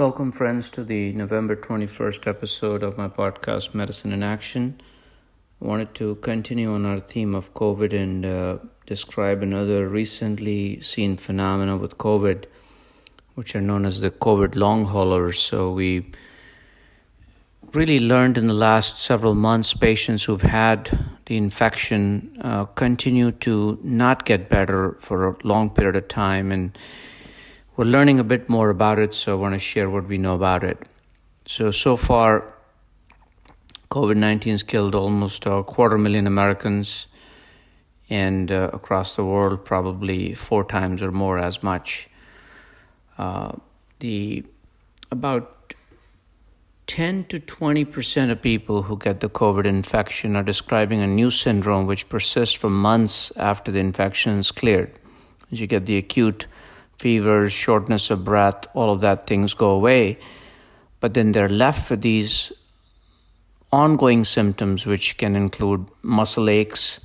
Welcome, friends, to the November 21st episode of my podcast, Medicine in Action. I wanted to continue on our theme of COVID and uh, describe another recently seen phenomena with COVID, which are known as the COVID long haulers. So, we really learned in the last several months patients who've had the infection uh, continue to not get better for a long period of time and we're learning a bit more about it, so I want to share what we know about it. So, so far, COVID 19 has killed almost a quarter million Americans, and uh, across the world, probably four times or more as much. Uh, the about 10 to 20 percent of people who get the COVID infection are describing a new syndrome which persists for months after the infection is cleared. As you get the acute fevers, shortness of breath, all of that things go away. But then they're left with these ongoing symptoms, which can include muscle aches.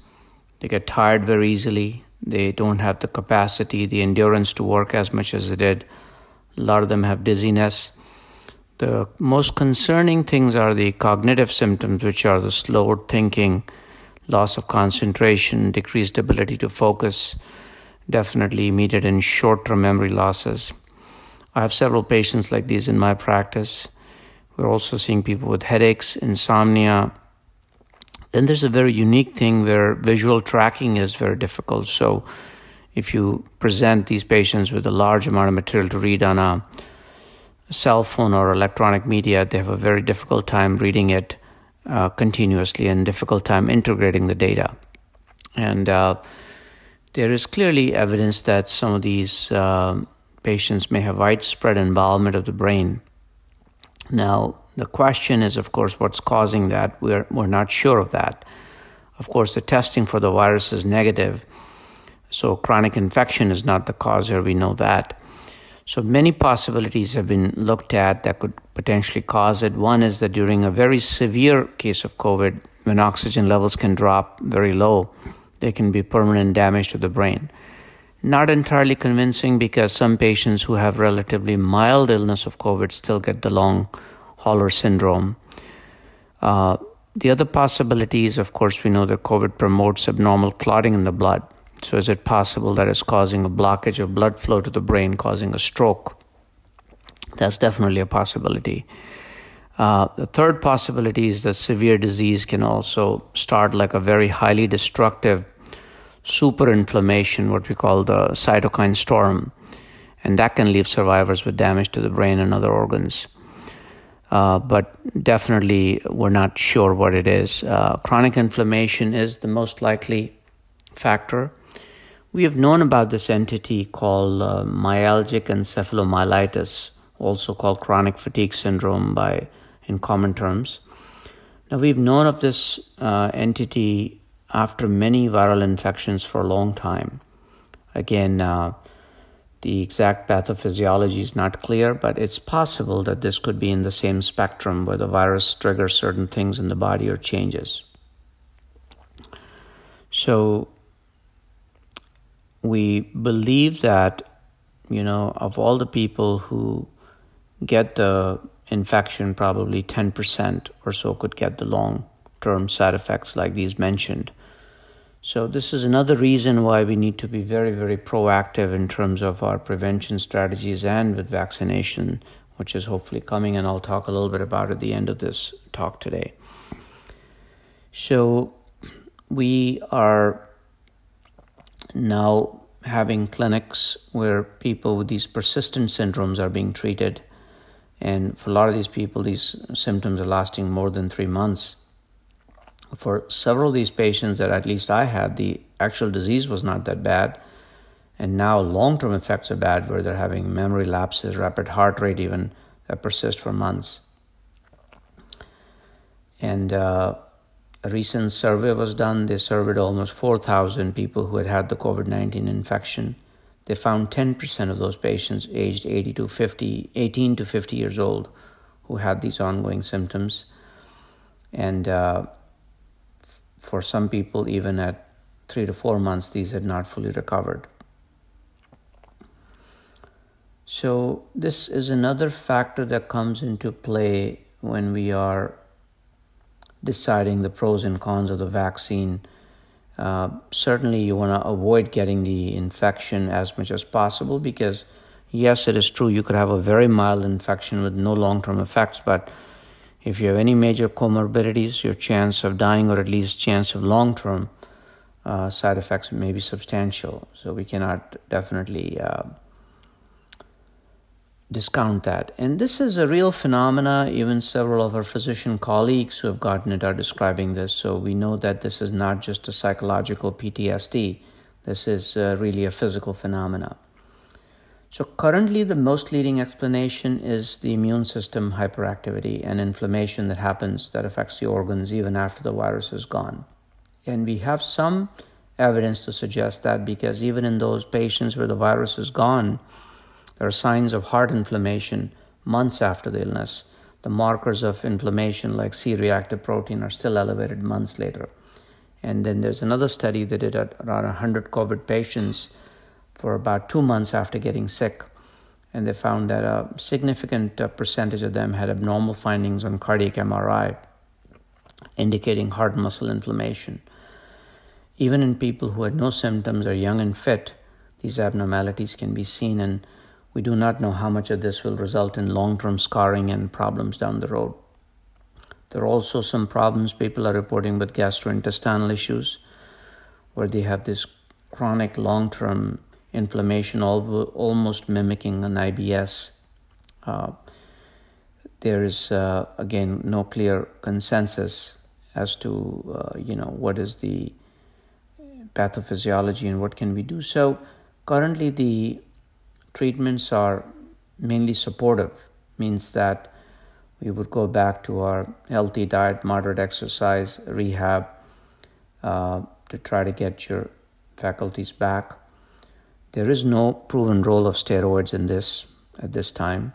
They get tired very easily. They don't have the capacity, the endurance to work as much as they did. A lot of them have dizziness. The most concerning things are the cognitive symptoms, which are the slowed thinking, loss of concentration, decreased ability to focus, definitely immediate and short term memory losses. I have several patients like these in my practice. We're also seeing people with headaches, insomnia. Then there's a very unique thing where visual tracking is very difficult. So, if you present these patients with a large amount of material to read on a cell phone or electronic media, they have a very difficult time reading it uh, continuously and difficult time integrating the data. And uh, there is clearly evidence that some of these uh, patients may have widespread involvement of the brain. Now, the question is, of course, what's causing that? We're, we're not sure of that. Of course, the testing for the virus is negative, so chronic infection is not the cause here, we know that. So many possibilities have been looked at that could potentially cause it. One is that during a very severe case of COVID, when oxygen levels can drop very low, there can be permanent damage to the brain. Not entirely convincing because some patients who have relatively mild illness of COVID still get the long hauler syndrome. Uh, the other possibility is, of course, we know that COVID promotes abnormal clotting in the blood. So, is it possible that it's causing a blockage of blood flow to the brain, causing a stroke? That's definitely a possibility. Uh, the third possibility is that severe disease can also start like a very highly destructive superinflammation, what we call the cytokine storm, and that can leave survivors with damage to the brain and other organs. Uh, but definitely, we're not sure what it is. Uh, chronic inflammation is the most likely factor. We have known about this entity called uh, myalgic encephalomyelitis, also called chronic fatigue syndrome by in common terms. Now, we've known of this uh, entity after many viral infections for a long time. Again, uh, the exact pathophysiology is not clear, but it's possible that this could be in the same spectrum where the virus triggers certain things in the body or changes. So, we believe that, you know, of all the people who get the infection, probably 10% or so could get the long term side effects like these mentioned. So, this is another reason why we need to be very, very proactive in terms of our prevention strategies and with vaccination, which is hopefully coming, and I'll talk a little bit about at the end of this talk today. So, we are now having clinics where people with these persistent syndromes are being treated and for a lot of these people, these symptoms are lasting more than three months. For several of these patients that at least I had, the actual disease was not that bad. And now long term effects are bad, where they're having memory lapses, rapid heart rate, even that persist for months. And uh, a recent survey was done. They surveyed almost 4,000 people who had had the COVID 19 infection they found 10% of those patients aged 80 to 50, 18 to 50 years old who had these ongoing symptoms. And uh, for some people, even at three to four months, these had not fully recovered. So, this is another factor that comes into play when we are deciding the pros and cons of the vaccine. Uh, certainly, you want to avoid getting the infection as much as possible because, yes, it is true you could have a very mild infection with no long term effects, but if you have any major comorbidities, your chance of dying or at least chance of long term uh, side effects may be substantial. So, we cannot definitely. Uh, discount that. And this is a real phenomena. Even several of our physician colleagues who have gotten it are describing this. So we know that this is not just a psychological PTSD. This is uh, really a physical phenomena. So currently, the most leading explanation is the immune system hyperactivity and inflammation that happens that affects the organs even after the virus is gone. And we have some evidence to suggest that because even in those patients where the virus is gone, there are signs of heart inflammation months after the illness. The markers of inflammation, like C reactive protein, are still elevated months later. And then there's another study that did at around 100 COVID patients for about two months after getting sick. And they found that a significant uh, percentage of them had abnormal findings on cardiac MRI, indicating heart muscle inflammation. Even in people who had no symptoms or young and fit, these abnormalities can be seen, and we do not know how much of this will result in long term scarring and problems down the road. There are also some problems people are reporting with gastrointestinal issues, where they have this chronic long term inflammation, almost mimicking an IBS. Uh, there is uh, again no clear consensus as to uh, you know what is the pathophysiology and what can we do. So currently the treatments are mainly supportive, means that we would go back to our healthy diet, moderate exercise, rehab uh, to try to get your faculties back. There is no proven role of steroids in this at this time.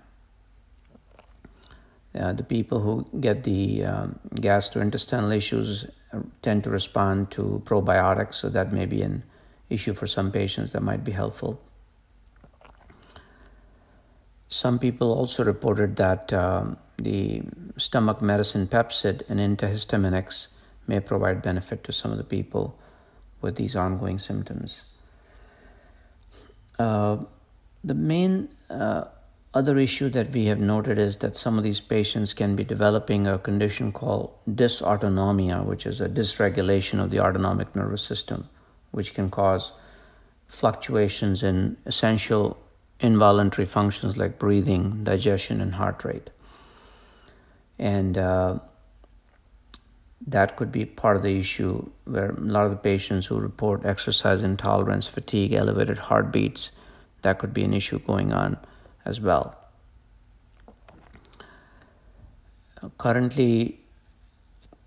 Uh, the people who get the um, gastrointestinal issues tend to respond to probiotics, so that may be an issue for some patients that might be helpful. Some people also reported that um, the stomach medicine Pepcid and antihistaminics may provide benefit to some of the people with these ongoing symptoms. Uh, the main uh, other issue that we have noted is that some of these patients can be developing a condition called dysautonomia, which is a dysregulation of the autonomic nervous system, which can cause fluctuations in essential involuntary functions like breathing, digestion, and heart rate. And uh, that could be part of the issue where a lot of the patients who report exercise intolerance, fatigue, elevated heartbeats, that could be an issue going on as well. Currently,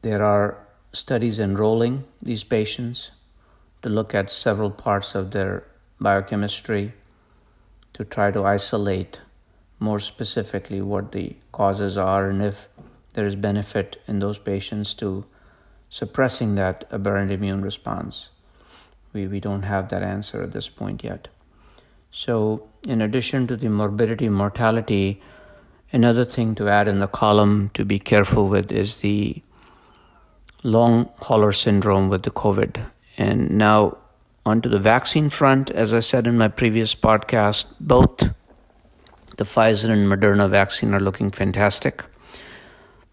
there are studies enrolling these patients to look at several parts of their biochemistry to try to isolate more specifically what the causes are and if there is benefit in those patients to suppressing that aberrant immune response. We, we don't have that answer at this point yet. So, in addition to the morbidity mortality, another thing to add in the column to be careful with is the long hauler syndrome with the COVID. And now, Onto the vaccine front, as I said in my previous podcast, both the Pfizer and Moderna vaccine are looking fantastic.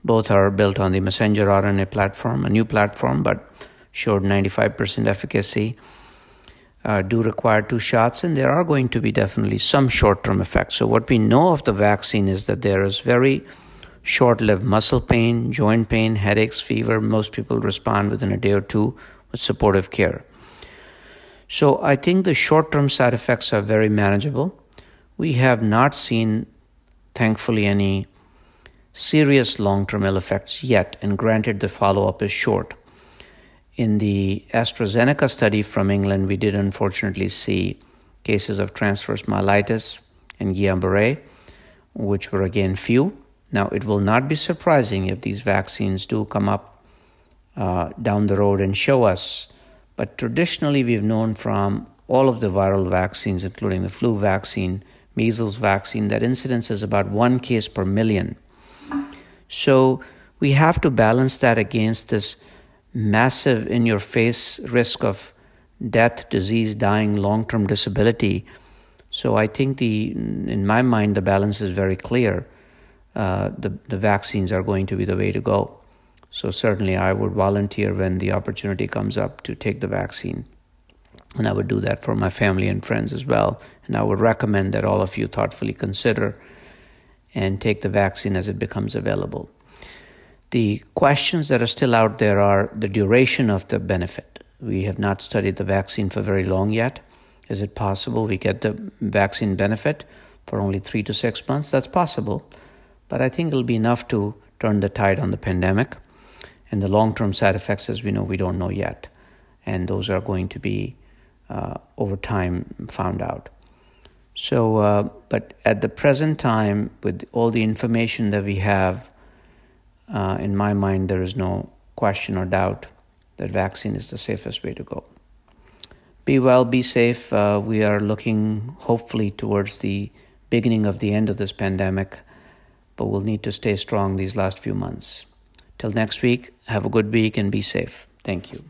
Both are built on the messenger RNA platform, a new platform, but showed 95% efficacy. Uh, do require two shots, and there are going to be definitely some short term effects. So, what we know of the vaccine is that there is very short lived muscle pain, joint pain, headaches, fever. Most people respond within a day or two with supportive care. So I think the short term side effects are very manageable. We have not seen, thankfully, any serious long term ill effects yet, and granted, the follow up is short. In the AstraZeneca study from England, we did unfortunately see cases of transverse myelitis and Guillain Barre, which were again few. Now, it will not be surprising if these vaccines do come up uh, down the road and show us but traditionally, we've known from all of the viral vaccines, including the flu vaccine, measles vaccine, that incidence is about one case per million. So we have to balance that against this massive in your face risk of death, disease, dying, long term disability. So I think the in my mind the balance is very clear. Uh, the the vaccines are going to be the way to go. So certainly I would volunteer when the opportunity comes up to take the vaccine. And I would do that for my family and friends as well. And I would recommend that all of you thoughtfully consider and take the vaccine as it becomes available. The questions that are still out there are the duration of the benefit. We have not studied the vaccine for very long yet. Is it possible we get the vaccine benefit for only three to six months? That's possible. But I think it'll be enough to turn the tide on the pandemic. And the long term side effects, as we know, we don't know yet. And those are going to be uh, over time found out. So, uh, but at the present time, with all the information that we have, uh, in my mind, there is no question or doubt that vaccine is the safest way to go. Be well, be safe. Uh, we are looking hopefully towards the beginning of the end of this pandemic, but we'll need to stay strong these last few months. Till next week, have a good week and be safe. Thank you.